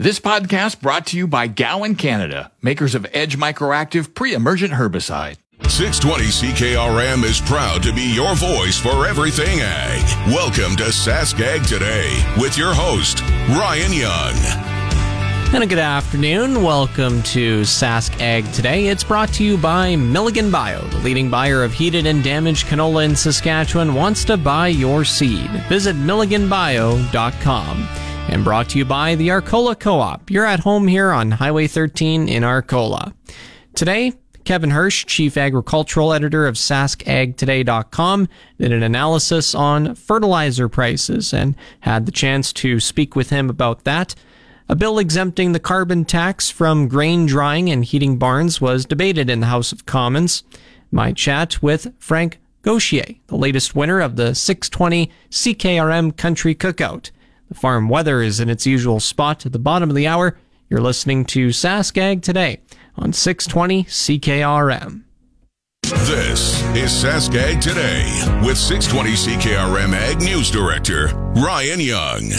This podcast brought to you by Gowan Canada, makers of Edge Microactive pre-emergent herbicide. 620 CKRM is proud to be your voice for everything ag. Welcome to Sask Ag Today with your host, Ryan Young. And a good afternoon. Welcome to Sask Ag Today. It's brought to you by Milligan Bio, the leading buyer of heated and damaged canola in Saskatchewan, wants to buy your seed. Visit milliganbio.com. And brought to you by the Arcola Co op. You're at home here on Highway 13 in Arcola. Today, Kevin Hursh, Chief Agricultural Editor of SaskAgToday.com, did an analysis on fertilizer prices and had the chance to speak with him about that. A bill exempting the carbon tax from grain drying and heating barns was debated in the House of Commons. My chat with Frank Gaucher, the latest winner of the 620 CKRM Country Cookout. The farm weather is in its usual spot at the bottom of the hour. You're listening to Saskag today on 620 CKRM. This is Saskag Today with 620 CKRM Ag News Director, Ryan Young.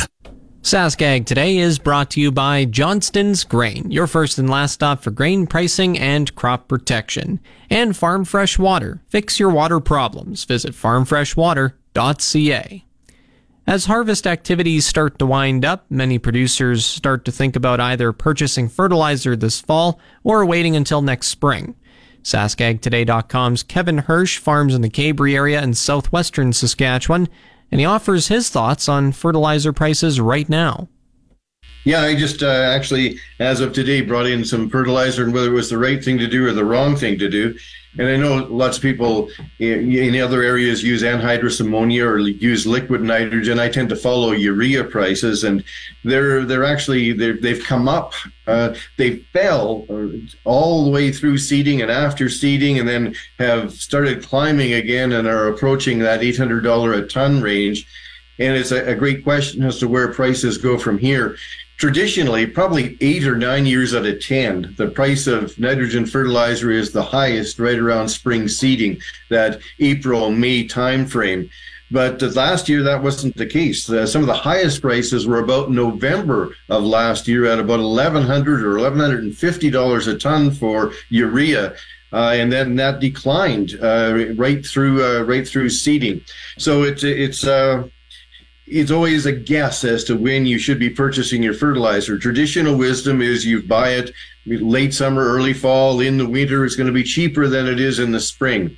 Saskag today is brought to you by Johnston's Grain, your first and last stop for grain pricing and crop protection. And Farm Fresh Water. Fix your water problems. Visit farmfreshwater.ca. As harvest activities start to wind up, many producers start to think about either purchasing fertilizer this fall or waiting until next spring. SaskAgToday.com's Kevin Hursh farms in the Cabri area in southwestern Saskatchewan, and he offers his thoughts on fertilizer prices right now. Yeah, I just uh, actually, as of today, brought in some fertilizer and whether it was the right thing to do or the wrong thing to do. And I know lots of people in, in other areas use anhydrous ammonia or use liquid nitrogen. I tend to follow urea prices, and they're they're actually they have come up. Uh, they fell uh, all the way through seeding and after seeding, and then have started climbing again and are approaching that eight hundred dollar a ton range. And it's a, a great question as to where prices go from here traditionally, probably eight or nine years out of 10, the price of nitrogen fertilizer is the highest right around spring seeding, that April, May timeframe. But last year, that wasn't the case. Uh, some of the highest prices were about November of last year at about 1,100 or $1,150 a ton for urea. Uh, and then that declined uh, right through uh, right through seeding. So it's it's uh, it's always a guess as to when you should be purchasing your fertilizer. Traditional wisdom is you buy it late summer, early fall, in the winter. It's going to be cheaper than it is in the spring.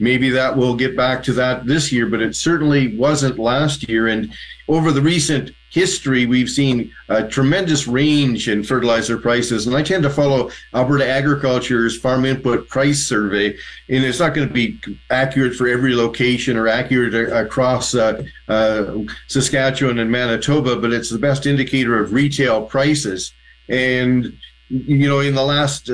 Maybe that will get back to that this year, but it certainly wasn't last year. And over the recent history, we've seen a tremendous range in fertilizer prices. And I tend to follow Alberta Agriculture's Farm Input Price Survey. And it's not going to be accurate for every location or accurate across uh, uh, Saskatchewan and Manitoba, but it's the best indicator of retail prices. And you know, in the last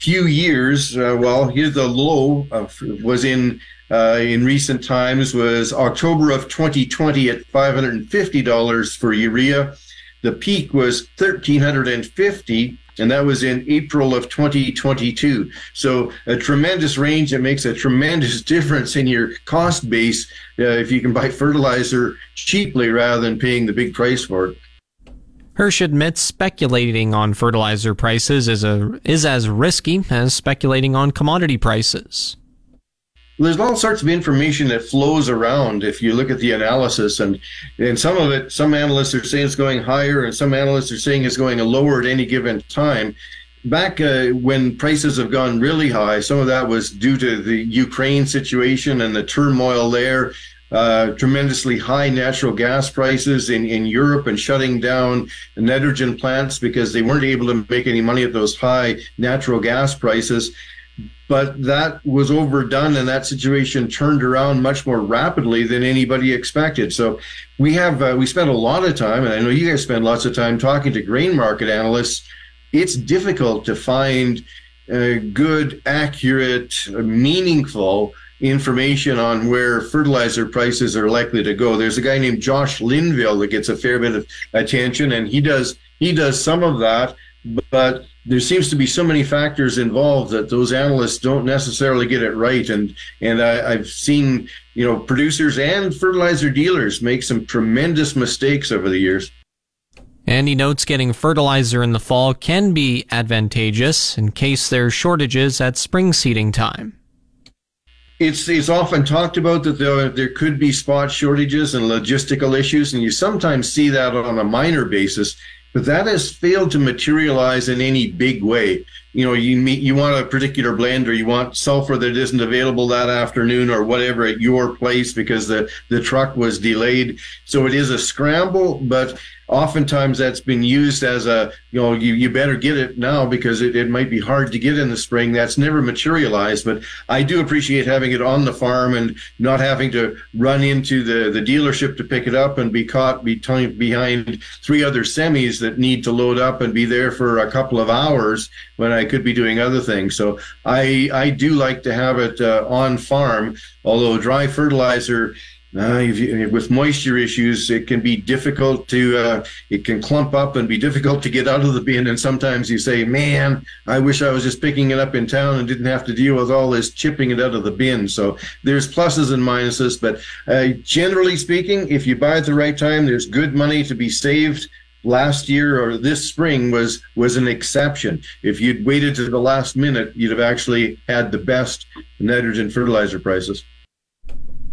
few years, uh, well, here's the low of, was in uh, in recent times was October of 2020 at $550 for urea. The peak was 1350 and that was in April of 2022. So a tremendous range. that makes a tremendous difference in your cost base uh, if you can buy fertilizer cheaply rather than paying the big price for it. Hursh admits speculating on fertilizer prices is a is as risky as speculating on commodity prices. There's all sorts of information that flows around if you look at the analysis, and and some of it, some analysts are saying it's going higher, and some analysts are saying it's going lower at any given time. Back uh, when prices have gone really high, some of that was due to the Ukraine situation and the turmoil there uh, tremendously high natural gas prices in, in Europe and shutting down nitrogen plants because they weren't able to make any money at those high natural gas prices. but that was overdone and that situation turned around much more rapidly than anybody expected. So we have, uh, we spent a lot of time, and I know you guys spend lots of time talking to grain market analysts. It's difficult to find uh, good, accurate, meaningful information on where fertilizer prices are likely to go. There's a guy named Josh Linville that gets a fair bit of attention, and he does he does some of that, but there seems to be so many factors involved that those analysts don't necessarily get it right. And and I, I've seen you know producers and fertilizer dealers make some tremendous mistakes over the years. And he notes getting fertilizer in the fall can be advantageous in case there's shortages at spring seeding time it's it's often talked about that there, there could be spot shortages and logistical issues, and you sometimes see that on a minor basis, but that has failed to materialize in any big way. You know, you meet, you want a particular blend or you want sulfur that isn't available that afternoon or whatever at your place because the, the truck was delayed. So it is a scramble, but oftentimes that's been used as a you know you, you better get it now because it, it might be hard to get in the spring that's never materialized but i do appreciate having it on the farm and not having to run into the, the dealership to pick it up and be caught be behind three other semis that need to load up and be there for a couple of hours when i could be doing other things so i i do like to have it uh, on farm although dry fertilizer uh, you, with moisture issues, it can be difficult to, uh, it can clump up and be difficult to get out of the bin. And sometimes you say, man, I wish I was just picking it up in town and didn't have to deal with all this chipping it out of the bin. So there's pluses and minuses. But uh, generally speaking, if you buy at the right time, there's good money to be saved last year or this spring was was an exception. If you'd waited to the last minute, you'd have actually had the best nitrogen fertilizer prices.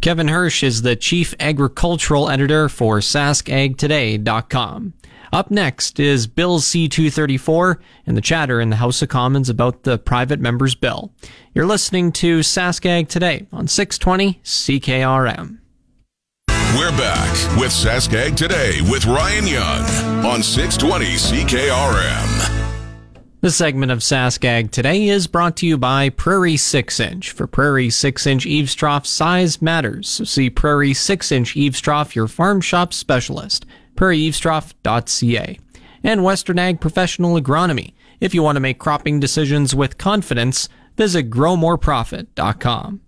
Kevin Hursh is the chief agricultural editor for SaskAgToday.com. Up next is Bill C 234 and the chatter in the House of Commons about the private members bill. You're listening to SaskAg Today on 620 CKRM. We're back with SaskAg Today with Ryan Young on 620 CKRM. This segment of SaskAg today is brought to you by Prairie 6 Inch. For Prairie 6 Inch Eaves Trough, size matters. So see Prairie 6 Inch Eaves Trough, your farm shop specialist. PrairieEavesTrough.ca. And Western Ag Professional Agronomy. If you want to make cropping decisions with confidence, visit growmoreprofit.com.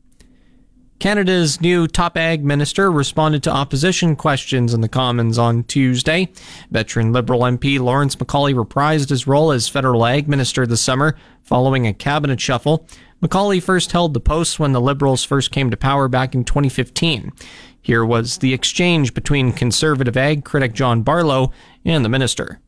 Canada's new top ag minister responded to opposition questions in the Commons on Tuesday. Veteran Liberal MP Lawrence MacAulay reprised his role as federal ag minister this summer following a cabinet shuffle. MacAulay first held the post when the Liberals first came to power back in 2015. Here was the exchange between conservative ag critic John Barlow and the minister.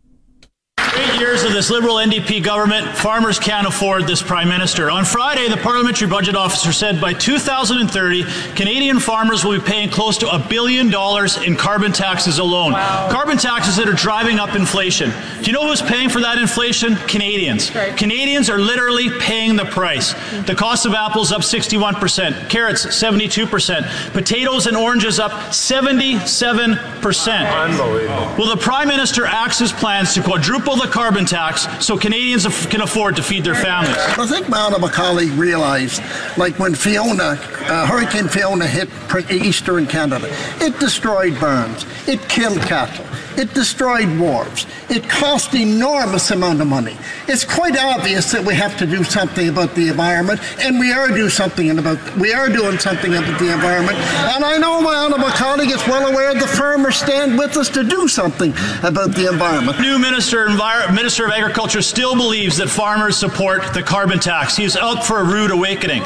Eight years of this Liberal NDP government, farmers can't afford this Prime Minister. On Friday, the Parliamentary Budget Officer said by 2030, Canadian farmers will be paying close to a billion dollars in carbon taxes alone. Wow. Carbon taxes that are driving up inflation. Do you know who's paying for that inflation? Canadians. Right. Canadians are literally paying the price. The cost of apples up 61%, carrots 72%, potatoes and oranges up 77%. Unbelievable. Will the Prime Minister axe his plans to quadruple the carbon tax so Canadians can afford to feed their families. I think Madam MacAulay realised, like when Fiona, uh, Hurricane Fiona hit eastern Canada, it destroyed barns, it killed cattle. It destroyed wharves. It cost enormous amount of money. It's quite obvious that we have to do something about the environment, and we are do something about we are doing something about the environment. And I know my honourable colleague is well aware the farmers stand with us to do something about the environment. New Minister, Envir- Minister of Agriculture still believes that farmers support the carbon tax. He's out for a rude awakening.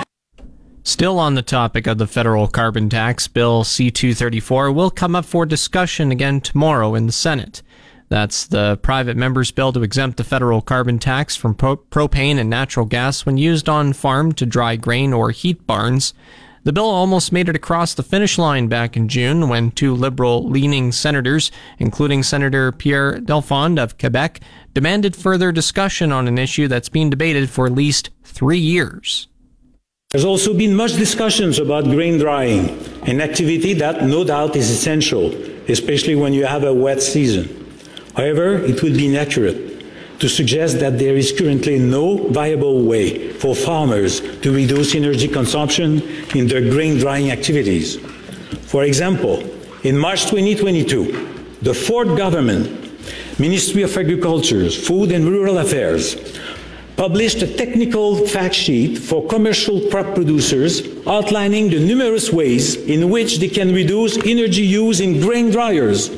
Still on the topic of the federal carbon tax, Bill C 234 will come up for discussion again tomorrow in the Senate. That's the private member's bill to exempt the federal carbon tax from pro- propane and natural gas when used on farm to dry grain or heat barns. The bill almost made it across the finish line back in June when two liberal leaning senators, including Senator Pierre Dalphond of Quebec, demanded further discussion on an issue that's been debated for at least three years. There's also been much discussions about grain drying, an activity that no doubt is essential, especially when you have a wet season. However, it would be inaccurate to suggest that there is currently no viable way for farmers to reduce energy consumption in their grain drying activities. For example, in March 2022, the Ford government, Ministry of Agriculture, Food and Rural Affairs, published a technical fact sheet for commercial crop producers outlining the numerous ways in which they can reduce energy use in grain dryers.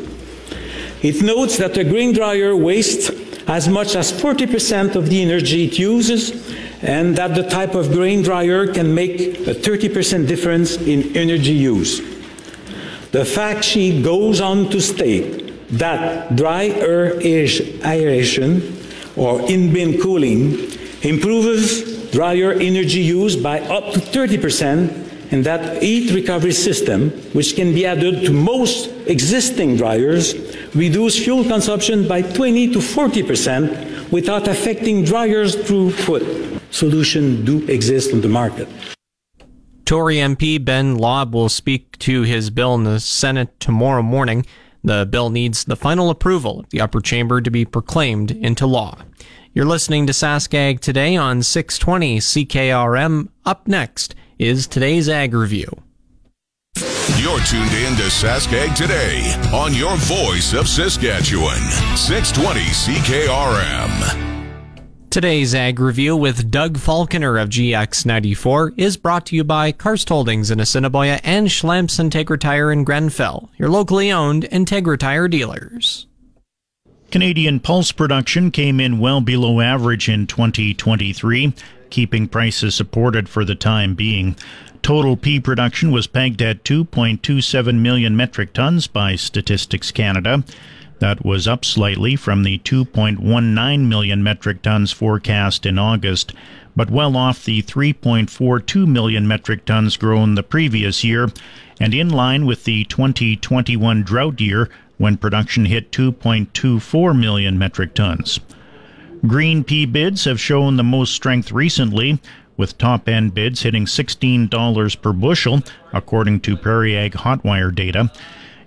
It notes that a grain dryer wastes as much as 40% of the energy it uses, and that the type of grain dryer can make a 30% difference in energy use. The fact sheet goes on to state that dry air aeration or in-bin cooling improves dryer energy use by up to 30% and that heat recovery system, which can be added to most existing dryers, reduce fuel consumption by 20 to 40% without affecting dryers' throughput. Solutions do exist on the market. Tory MP Ben Lobb will speak to his bill in the Senate tomorrow morning. The bill needs the final approval of the upper chamber to be proclaimed into law. You're listening to SaskAg today on 620 CKRM. Up next is today's Ag Review. You're tuned in to Saskag today on your voice of Saskatchewan, 620 CKRM. Today's Ag Review with Doug Falconer of GX94 is brought to you by Karst Holdings in Assiniboia and Schlamps Integra Tire in Grenfell, your locally owned Integra Tire dealers. Canadian pulse production came in well below average in 2023, keeping prices supported for the time being. Total pea production was pegged at 2.27 million metric tons by Statistics Canada. That was up slightly from the 2.19 million metric tons forecast in August, but well off the 3.42 million metric tons grown the previous year, and in line with the 2021 drought year when production hit 2.24 million metric tons. Green pea bids have shown the most strength recently, with top end bids hitting $16 per bushel, according to Prairie Ag Hotwire data.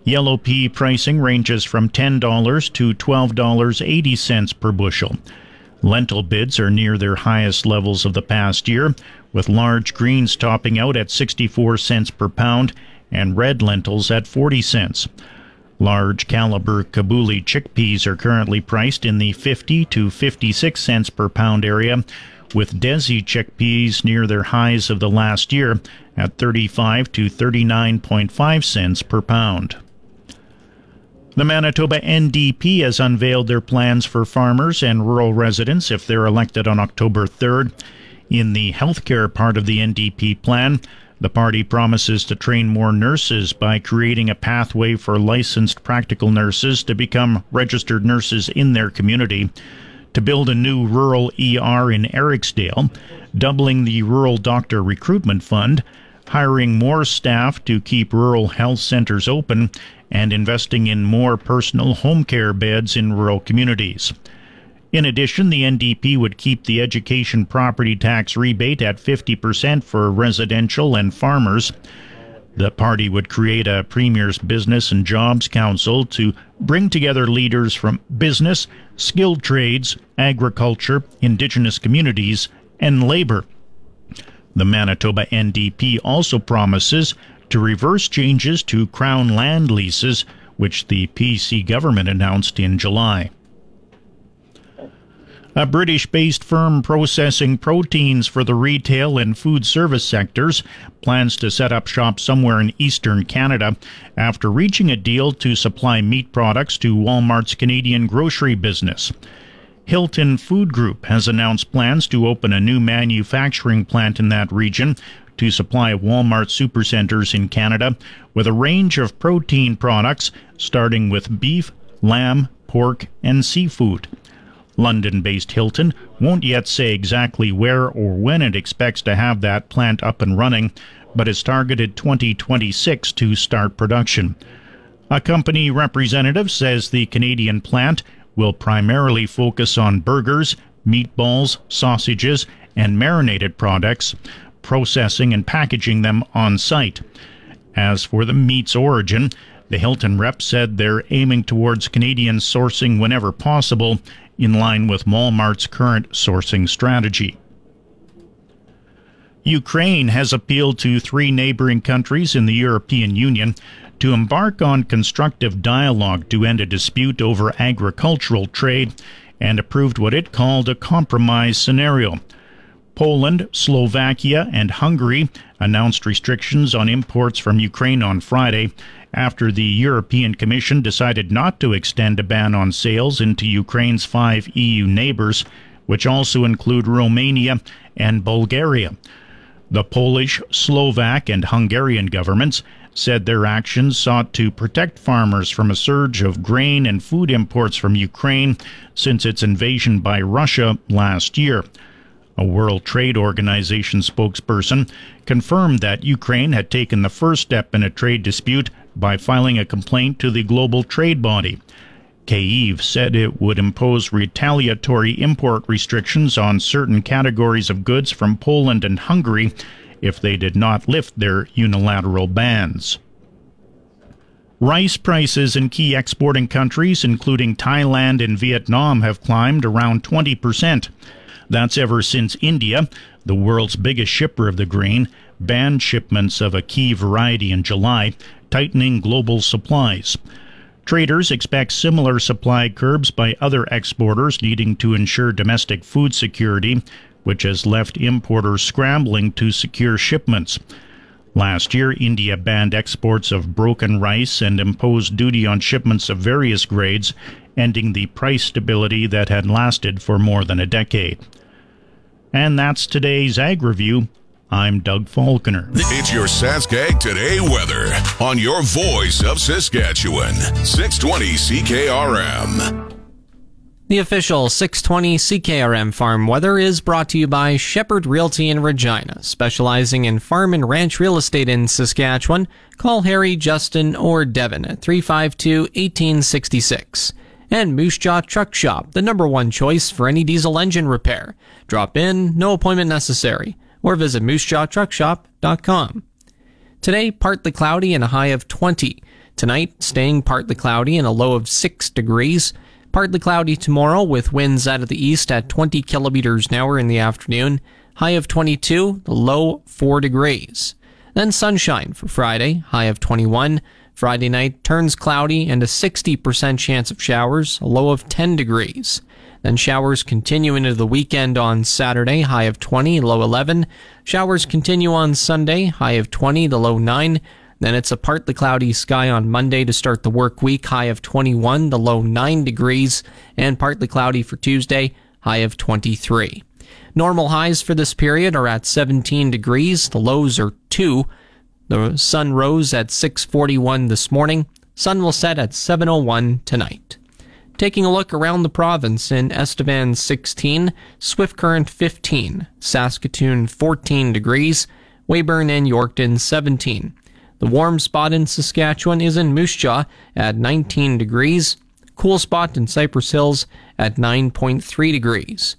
Yellow pea pricing ranges from $10 to $12.80 per bushel. Lentil bids are near their highest levels of the past year, with large greens topping out at 64 cents per pound and red lentils at 40 cents. Large caliber Kabuli chickpeas are currently priced in the 50 to 56 cents per pound area, with Desi chickpeas near their highs of the last year at 35 to 39.5 cents per pound. The Manitoba NDP has unveiled their plans for farmers and rural residents if they're elected on October 3rd. In the healthcare part of the NDP plan, the party promises to train more nurses by creating a pathway for licensed practical nurses to become registered nurses in their community, to build a new rural ER in Eriksdale, doubling the Rural Doctor Recruitment Fund, hiring more staff to keep rural health centers open, and investing in more personal home care beds in rural communities. In addition, the NDP would keep the education property tax rebate at 50% for residential and farmers. The party would create a Premier's Business and Jobs Council to bring together leaders from business, skilled trades, agriculture, indigenous communities, and labor. The Manitoba NDP also promises to reverse changes to Crown land leases, which the PC government announced in July. A British based firm processing proteins for the retail and food service sectors plans to set up shop somewhere in eastern Canada after reaching a deal to supply meat products to Walmart's Canadian grocery business. Hilton Food Group has announced plans to open a new manufacturing plant in that region to supply Walmart supercenters in Canada with a range of protein products starting with beef, lamb, pork, and seafood. London based Hilton won't yet say exactly where or when it expects to have that plant up and running, but has targeted 2026 to start production. A company representative says the Canadian plant will primarily focus on burgers, meatballs, sausages, and marinated products, processing and packaging them on site. As for the meat's origin, the Hilton rep said they're aiming towards Canadian sourcing whenever possible in line with Walmart's current sourcing strategy. Ukraine has appealed to three neighboring countries in the European Union to embark on constructive dialogue to end a dispute over agricultural trade and approved what it called a compromise scenario. Poland, Slovakia, and Hungary announced restrictions on imports from Ukraine on Friday after the European Commission decided not to extend a ban on sales into Ukraine's five EU neighbors, which also include Romania and Bulgaria. The Polish, Slovak, and Hungarian governments said their actions sought to protect farmers from a surge of grain and food imports from Ukraine since its invasion by Russia last year. A World Trade Organization spokesperson confirmed that Ukraine had taken the first step in a trade dispute by filing a complaint to the global trade body. Kyiv said it would impose retaliatory import restrictions on certain categories of goods from Poland and Hungary if they did not lift their unilateral bans. Rice prices in key exporting countries, including Thailand and Vietnam, have climbed around 20%. That's ever since India, the world's biggest shipper of the grain, banned shipments of a key variety in July, tightening global supplies. Traders expect similar supply curbs by other exporters needing to ensure domestic food security, which has left importers scrambling to secure shipments. Last year, India banned exports of broken rice and imposed duty on shipments of various grades, ending the price stability that had lasted for more than a decade. And that's today's Ag Review. I'm Doug Falconer. It's your Saskag Today weather on your voice of Saskatchewan, 620 CKRM. The official 620 CKRM farm weather is brought to you by Shepherd Realty in Regina, specializing in farm and ranch real estate in Saskatchewan. Call Harry, Justin, or Devin at 352 1866. And Moose Jaw Truck Shop, the number one choice for any diesel engine repair. Drop in, no appointment necessary, or visit moosejawtruckshop.com. Today, partly cloudy and a high of 20. Tonight, staying partly cloudy and a low of 6 degrees. Partly cloudy tomorrow with winds out of the east at 20 kilometers an hour in the afternoon. High of 22, the low 4 degrees. Then sunshine for Friday, high of 21. Friday night turns cloudy and a 60% chance of showers, a low of 10 degrees. Then showers continue into the weekend on Saturday, high of 20, low 11. Showers continue on Sunday, high of 20, the low 9. Then it's a partly cloudy sky on Monday to start the work week, high of 21, the low 9 degrees, and partly cloudy for Tuesday, high of 23. Normal highs for this period are at 17 degrees, the lows are 2. The sun rose at 6:41 this morning. Sun will set at 7:01 tonight. Taking a look around the province in Estevan 16, Swift Current 15, Saskatoon 14 degrees, Weyburn and Yorkton 17. The warm spot in Saskatchewan is in Moose Jaw at 19 degrees. Cool spot in Cypress Hills at 9.3 degrees.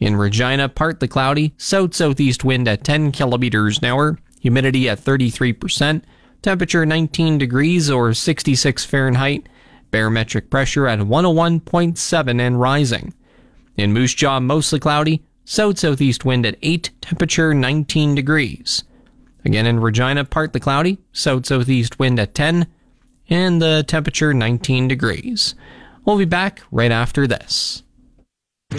In Regina, partly cloudy, south southeast wind at 10 kilometers an hour, humidity at 33%, temperature 19 degrees or 66 Fahrenheit, barometric pressure at 101.7 and rising. In Moose Jaw, mostly cloudy, south southeast wind at 8, temperature 19 degrees. Again in Regina, partly cloudy, south southeast wind at 10, and the temperature 19 degrees. We'll be back right after this.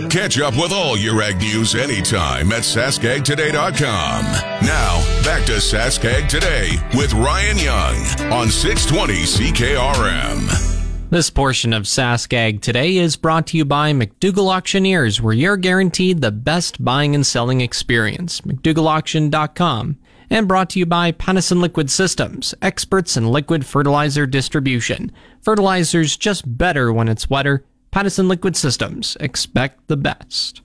Catch up with all your ag news anytime at saskagtoday.com. Now, back to Saskag Today with Ryan Young on 620 CKRM. This portion of Saskag today is brought to you by McDougall Auctioneers, where you're guaranteed the best buying and selling experience. McDougallAuction.com. And brought to you by Pattison Liquid Systems, experts in liquid fertilizer distribution. Fertilizer's just better when it's wetter. Pattison Liquid Systems, expect the best.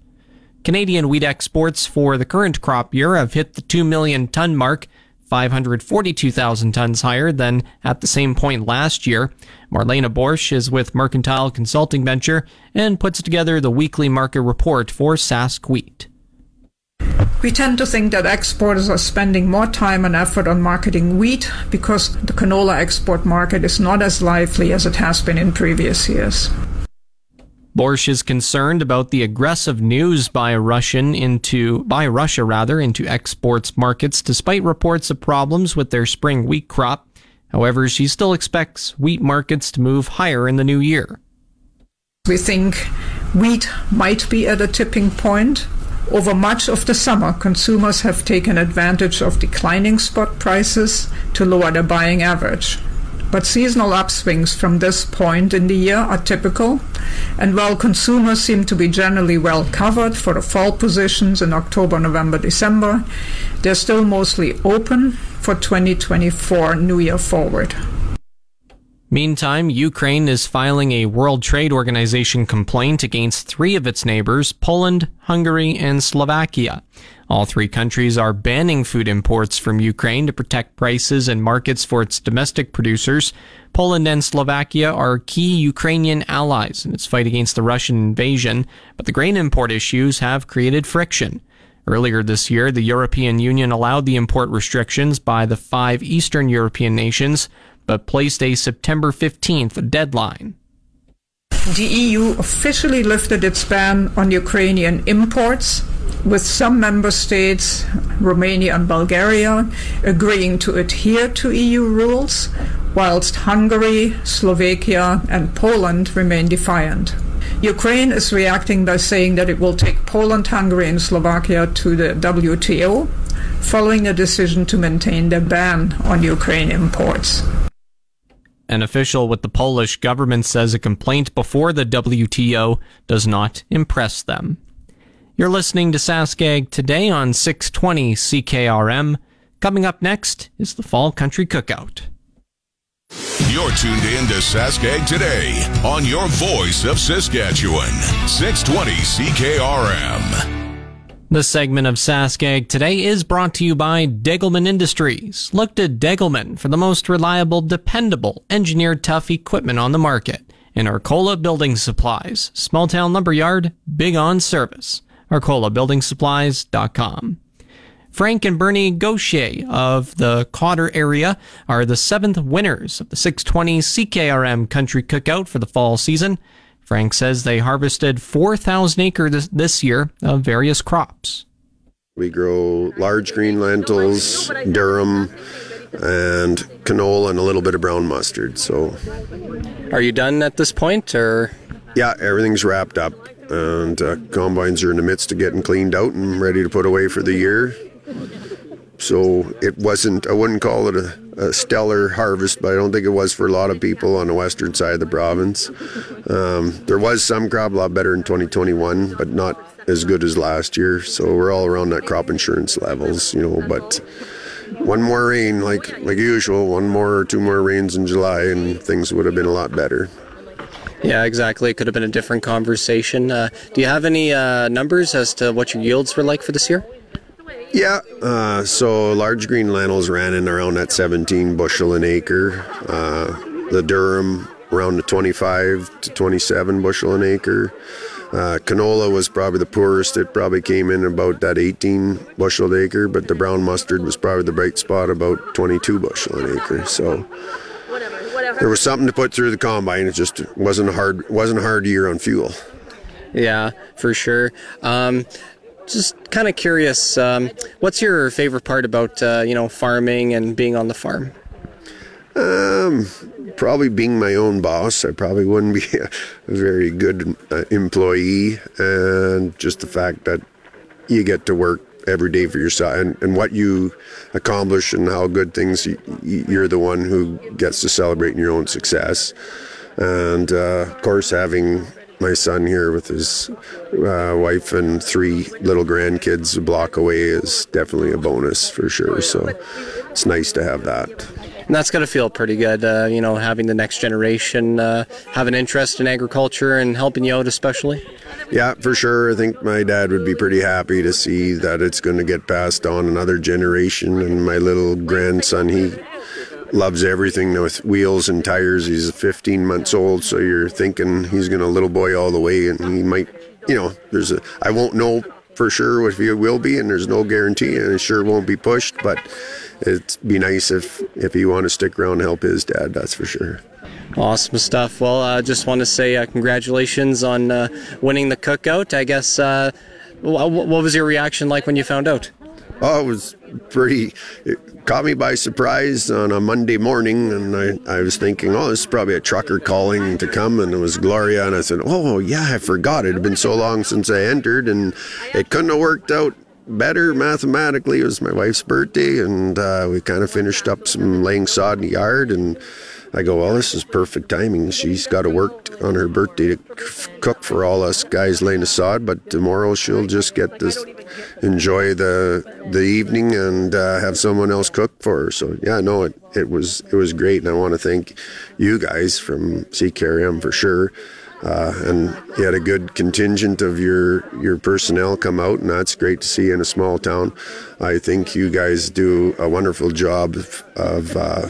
Canadian wheat exports for the current crop year have hit the 2 million ton mark, 542,000 tons higher than at the same point last year. Marlena Boersch is with Mercantile Consulting Venture and puts together the weekly market report for Sask Wheat. We tend to think that exporters are spending more time and effort on marketing wheat because the canola export market is not as lively as it has been in previous years. Boersch is concerned about the aggressive news by Russian into by Russia rather into exports markets despite reports of problems with their spring wheat crop. However, she still expects wheat markets to move higher in the new year. We think wheat might be at a tipping point. Over much of the summer, consumers have taken advantage of declining spot prices to lower their buying average. But seasonal upswings from this point in the year are typical, and while consumers seem to be generally well covered for the fall positions in October, November, December, they're still mostly open for 2024 New Year forward. Meantime, Ukraine is filing a World Trade Organization complaint against three of its neighbors, Poland, Hungary, and Slovakia. All three countries are banning food imports from Ukraine to protect prices and markets for its domestic producers. Poland and Slovakia are key Ukrainian allies in its fight against the Russian invasion, but the grain import issues have created friction. Earlier this year, the European Union allowed the import restrictions by the five Eastern European nations, but placed a September 15th deadline. The EU officially lifted its ban on Ukrainian imports, with some member states, Romania and Bulgaria, agreeing to adhere to EU rules, whilst Hungary, Slovakia, and Poland remain defiant. Ukraine is reacting by saying that it will take Poland, Hungary, and Slovakia to the WTO, following a decision to maintain their ban on Ukraine imports. An official with the Polish government says a complaint before the WTO does not impress them. You're listening to Saskag today on 620 CKRM. Coming up next is the Fall Country Cookout. You're tuned in to Saskag today on your voice of Saskatchewan, 620 CKRM. This segment of Saskag today is brought to you by Degelman Industries. Look to Degelman for the most reliable, dependable, engineered tough equipment on the market. And Arcola Building Supplies, small town lumberyard, big on service. ArcolaBuildingSupplies.com. Frank and Bernie Gaucher of the Cotter area are the seventh winners of the 620 CKRM Country Cookout for the fall season. Frank says they harvested 4,000 acres this year of various crops. We grow large green lentils, durum, and canola, and a little bit of brown mustard. So, are you done at this point, or? Yeah, everything's wrapped up, and uh, combines are in the midst of getting cleaned out and ready to put away for the year. So it wasn't. I wouldn't call it a a stellar harvest, but I don't think it was for a lot of people on the western side of the province. Um, there was some crop a lot better in 2021, but not as good as last year. So we're all around that crop insurance levels, you know. But one more rain, like like usual, one more or two more rains in July, and things would have been a lot better. Yeah, exactly. It could have been a different conversation. Uh, do you have any uh, numbers as to what your yields were like for this year? Yeah, uh, so large green lentils ran in around that 17 bushel an acre. Uh, the durum around the 25 to 27 bushel an acre. Uh, canola was probably the poorest. It probably came in about that 18 bushel an acre, but the brown mustard was probably the bright spot, about 22 bushel an acre. So there was something to put through the combine. It just wasn't a hard wasn't a hard year on fuel. Yeah, for sure. Um, just kind of curious, um, what's your favorite part about uh, you know farming and being on the farm? Um, probably being my own boss. I probably wouldn't be a very good uh, employee, and just the fact that you get to work every day for yourself and, and what you accomplish and how good things you, you're the one who gets to celebrate in your own success and uh, of course having my son here with his uh, wife and three little grandkids a block away is definitely a bonus for sure. So it's nice to have that. And that's got to feel pretty good, uh, you know, having the next generation uh, have an interest in agriculture and helping you out, especially. Yeah, for sure. I think my dad would be pretty happy to see that it's going to get passed on another generation. And my little grandson, he loves everything with wheels and tires. He's 15 months old, so you're thinking he's going to little boy all the way, and he might, you know, there's a, I won't know for sure if he will be, and there's no guarantee, and it sure won't be pushed, but it'd be nice if if he want to stick around and help his dad, that's for sure. Awesome stuff. Well, I uh, just want to say uh, congratulations on uh, winning the cookout. I guess, uh, what was your reaction like when you found out? Oh, it was pretty. It caught me by surprise on a Monday morning, and I, I was thinking, oh, this is probably a trucker calling to come, and it was Gloria, and I said, oh, yeah, I forgot. It had been so long since I entered, and it couldn't have worked out better mathematically. It was my wife's birthday, and uh, we kind of finished up some laying sod in the yard, and I go, well, this is perfect timing. She's got to work on her birthday to cook for all us guys laying aside, but tomorrow she'll just get to enjoy the the evening and uh, have someone else cook for her. So yeah, no, it, it was it was great, and I want to thank you guys from CKRM for sure. Uh, and you had a good contingent of your your personnel come out, and that's great to see in a small town. I think you guys do a wonderful job of, of uh,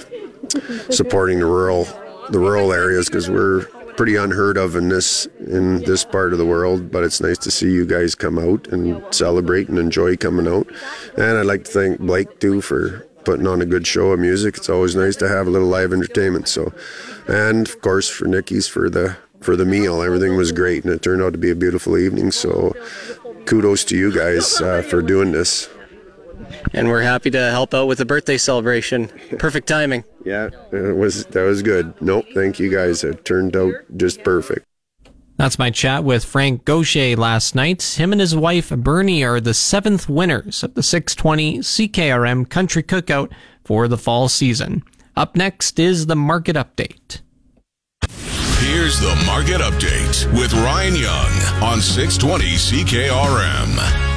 supporting the rural the rural areas because we're pretty unheard of in this in this part of the world. But it's nice to see you guys come out and celebrate and enjoy coming out. And I'd like to thank Blake too for putting on a good show of music. It's always nice to have a little live entertainment. So, and of course for Nikki's for the for the meal. Everything was great, and it turned out to be a beautiful evening. So, kudos to you guys uh, for doing this. And we're happy to help out with the birthday celebration. Perfect timing. Yeah, it was that was good. Nope, thank you guys. It turned out just perfect. That's my chat with Frank Gaucher last night. Him and his wife Bernie are the seventh winners of the 620 CKRM Country Cookout for the fall season. Up next is the market update. Here's the market update with Ryan Young on 620 CKRM.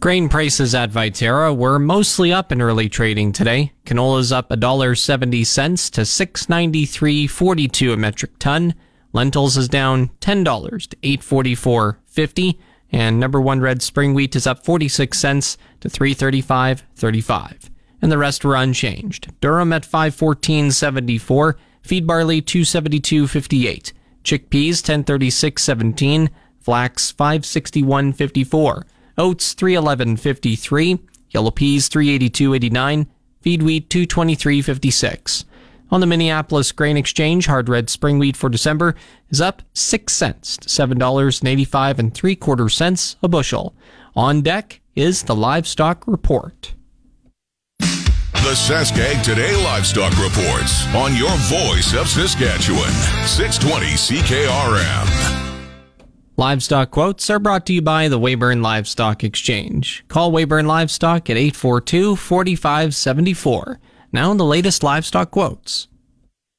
Grain prices at Viterra were mostly up in early trading today. Canola's up $1.70 to 693.42 a metric ton. Lentils is down $10 to 844.50 and number 1 red spring wheat is up 46 cents to 335.35. And the rest were unchanged. Durum at 514.74 feed barley 272.58, chickpeas 1036.17, flax 561.54, oats 311.53, yellow peas 382.89, feed wheat 223.56. On the Minneapolis Grain Exchange, hard red spring wheat for December is up 6 cents to $7.85 and 3 quarter cents a bushel. On deck is the livestock report. The Saskag Today Livestock Reports on your voice of Saskatchewan, 620 CKRM. Livestock quotes are brought to you by the Weyburn Livestock Exchange. Call Weyburn Livestock at 842 4574. Now, the latest livestock quotes.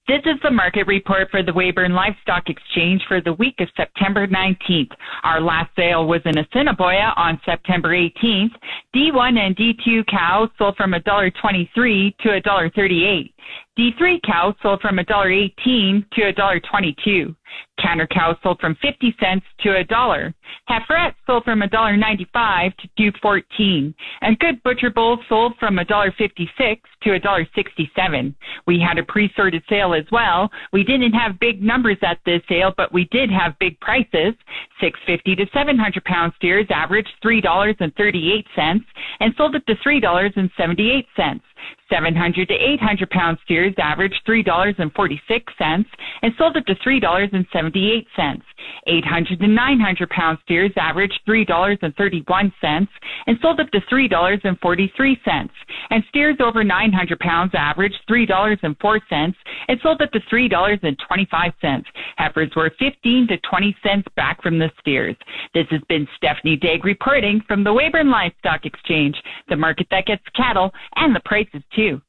This is the market report for the Weyburn Livestock Exchange for the week of September 19th. Our last sale was in Assiniboia on September 18th. D1 and D2 cows sold from $1.23 to $1.38. D3 cows sold from $1.18 to $1.22. Counter cows sold from 50 cents to a dollar. Heiferettes sold from $1.95 to $2.14. And good butcher bulls sold from $1.56 to $1.67. We had a pre-sorted sale as well. We didn't have big numbers at this sale, but we did have big prices. 650 to 700 pound steers averaged $3.38 and sold at to $3.78. 700 to 800 pound steers averaged $3.46 and sold up to $3.78. 800 to 900 pound steers averaged $3.31 and sold up to $3.43. And steers over 900 pounds averaged $3.04 and sold up to $3.25. Heifers were 15 to 20 cents back from the steers. This has been Stephanie Daig reporting from the Weyburn Livestock Exchange, the market that gets cattle and the prices too.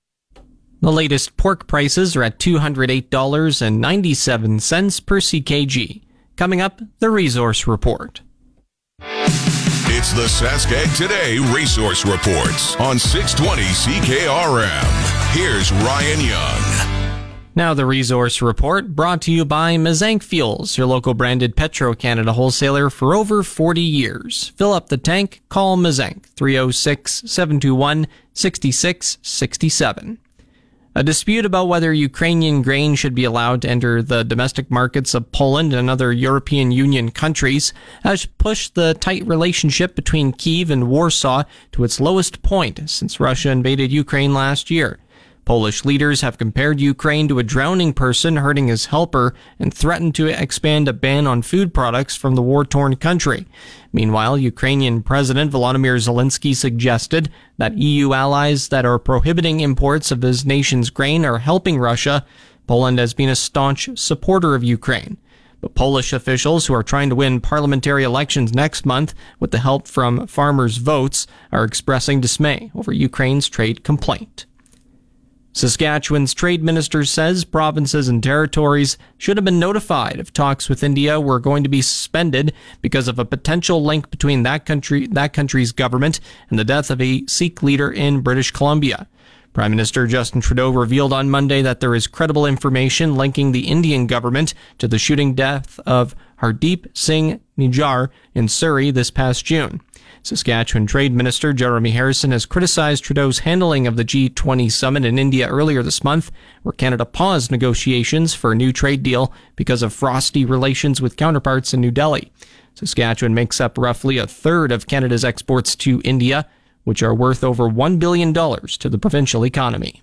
The latest pork prices are at $208.97 per CKG. Coming up, the resource report. It's the Saskag Today Resource Reports on 620 CKRM. Here's Ryan Young. Now, the resource report brought to you by Mazank Fuels, your local branded Petro Canada wholesaler for over 40 years. Fill up the tank, call Mazank 306 721 6667. A dispute about whether Ukrainian grain should be allowed to enter the domestic markets of Poland and other European Union countries has pushed the tight relationship between Kiev and Warsaw to its lowest point since Russia invaded Ukraine last year. Polish leaders have compared Ukraine to a drowning person hurting his helper and threatened to expand a ban on food products from the war torn country. Meanwhile, Ukrainian President Volodymyr Zelensky suggested that EU allies that are prohibiting imports of his nation's grain are helping Russia. Poland has been a staunch supporter of Ukraine. But Polish officials who are trying to win parliamentary elections next month with the help from farmers' votes are expressing dismay over Ukraine's trade complaint. Saskatchewan's trade minister says provinces and territories should have been notified if talks with India were going to be suspended because of a potential link between that country, that country's government and the death of a Sikh leader in British Columbia. Prime Minister Justin Trudeau revealed on Monday that there is credible information linking the Indian government to the shooting death of Hardeep Singh Nijjar in Surrey this past June. Saskatchewan Trade Minister Jeremy Harrison has criticized Trudeau's handling of the G20 summit in India earlier this month, where Canada paused negotiations for a new trade deal because of frosty relations with counterparts in New Delhi. Saskatchewan makes up roughly a third of Canada's exports to India, which are worth over $1 billion to the provincial economy.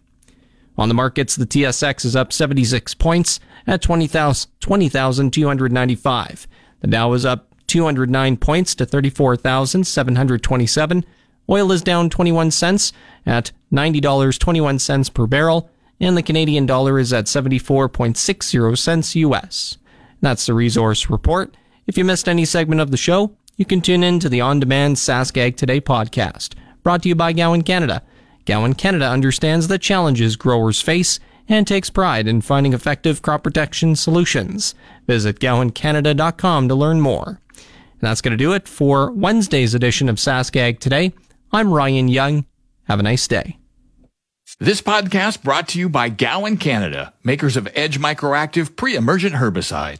On the markets, the TSX is up 76 points at 20,295. the Dow is up 209 points to 34,727. Oil is down 21 cents at $90.21 per barrel, and the Canadian dollar is at 74.60 cents US. That's the resource report. If you missed any segment of the show, you can tune in to the on-demand Sask Ag Today podcast, brought to you by Gowan Canada. Gowan Canada understands the challenges growers face and takes pride in finding effective crop protection solutions. Visit gowancanada.com to learn more. That's going to do it for Wednesday's edition of Sask Ag Today. I'm Ryan Young. Have a nice day. This podcast brought to you by Gowan Canada, makers of Edge Microactive pre-emergent herbicide.